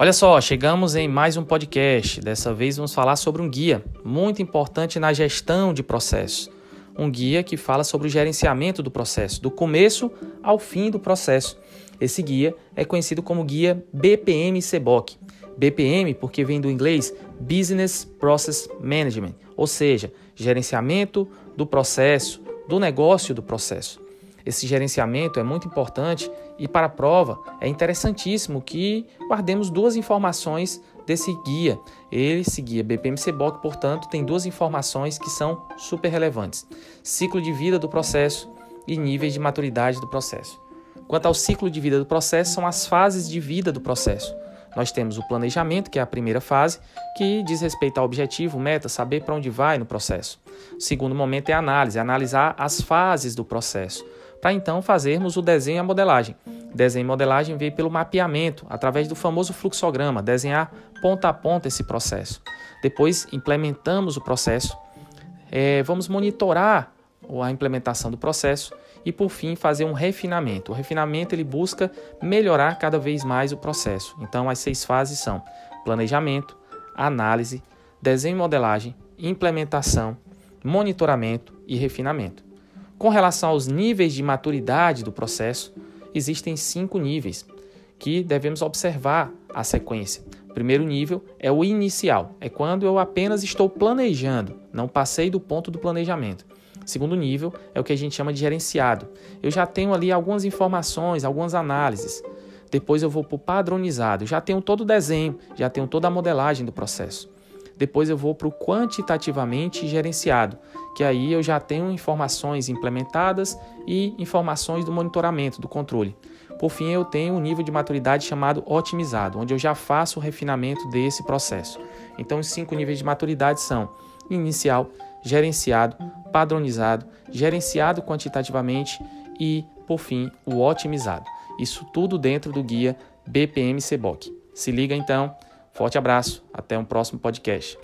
Olha só, chegamos em mais um podcast. Dessa vez vamos falar sobre um guia muito importante na gestão de processos. Um guia que fala sobre o gerenciamento do processo, do começo ao fim do processo. Esse guia é conhecido como guia BPM CBOC. BPM porque vem do inglês Business Process Management, ou seja, gerenciamento do processo, do negócio do processo. Esse gerenciamento é muito importante e para a prova é interessantíssimo que guardemos duas informações desse guia. Esse guia BPM-CBOC, portanto, tem duas informações que são super relevantes: ciclo de vida do processo e níveis de maturidade do processo. Quanto ao ciclo de vida do processo, são as fases de vida do processo. Nós temos o planejamento, que é a primeira fase, que diz respeito ao objetivo, meta, saber para onde vai no processo. O segundo momento é a análise, analisar as fases do processo para então fazermos o desenho e a modelagem. Desenho e modelagem veio pelo mapeamento, através do famoso fluxograma, desenhar ponta a ponta esse processo. Depois implementamos o processo, é, vamos monitorar a implementação do processo e por fim fazer um refinamento. O refinamento ele busca melhorar cada vez mais o processo. Então as seis fases são planejamento, análise, desenho e modelagem, implementação, monitoramento e refinamento. Com relação aos níveis de maturidade do processo, existem cinco níveis que devemos observar a sequência. O primeiro nível é o inicial, é quando eu apenas estou planejando, não passei do ponto do planejamento. Segundo nível é o que a gente chama de gerenciado. Eu já tenho ali algumas informações, algumas análises. Depois eu vou para o padronizado, já tenho todo o desenho, já tenho toda a modelagem do processo. Depois eu vou para o quantitativamente gerenciado, que aí eu já tenho informações implementadas e informações do monitoramento, do controle. Por fim, eu tenho um nível de maturidade chamado otimizado, onde eu já faço o refinamento desse processo. Então, os cinco níveis de maturidade são inicial, gerenciado, padronizado, gerenciado quantitativamente e, por fim, o otimizado. Isso tudo dentro do guia BPM-CBOC. Se liga então Forte abraço, até um próximo podcast.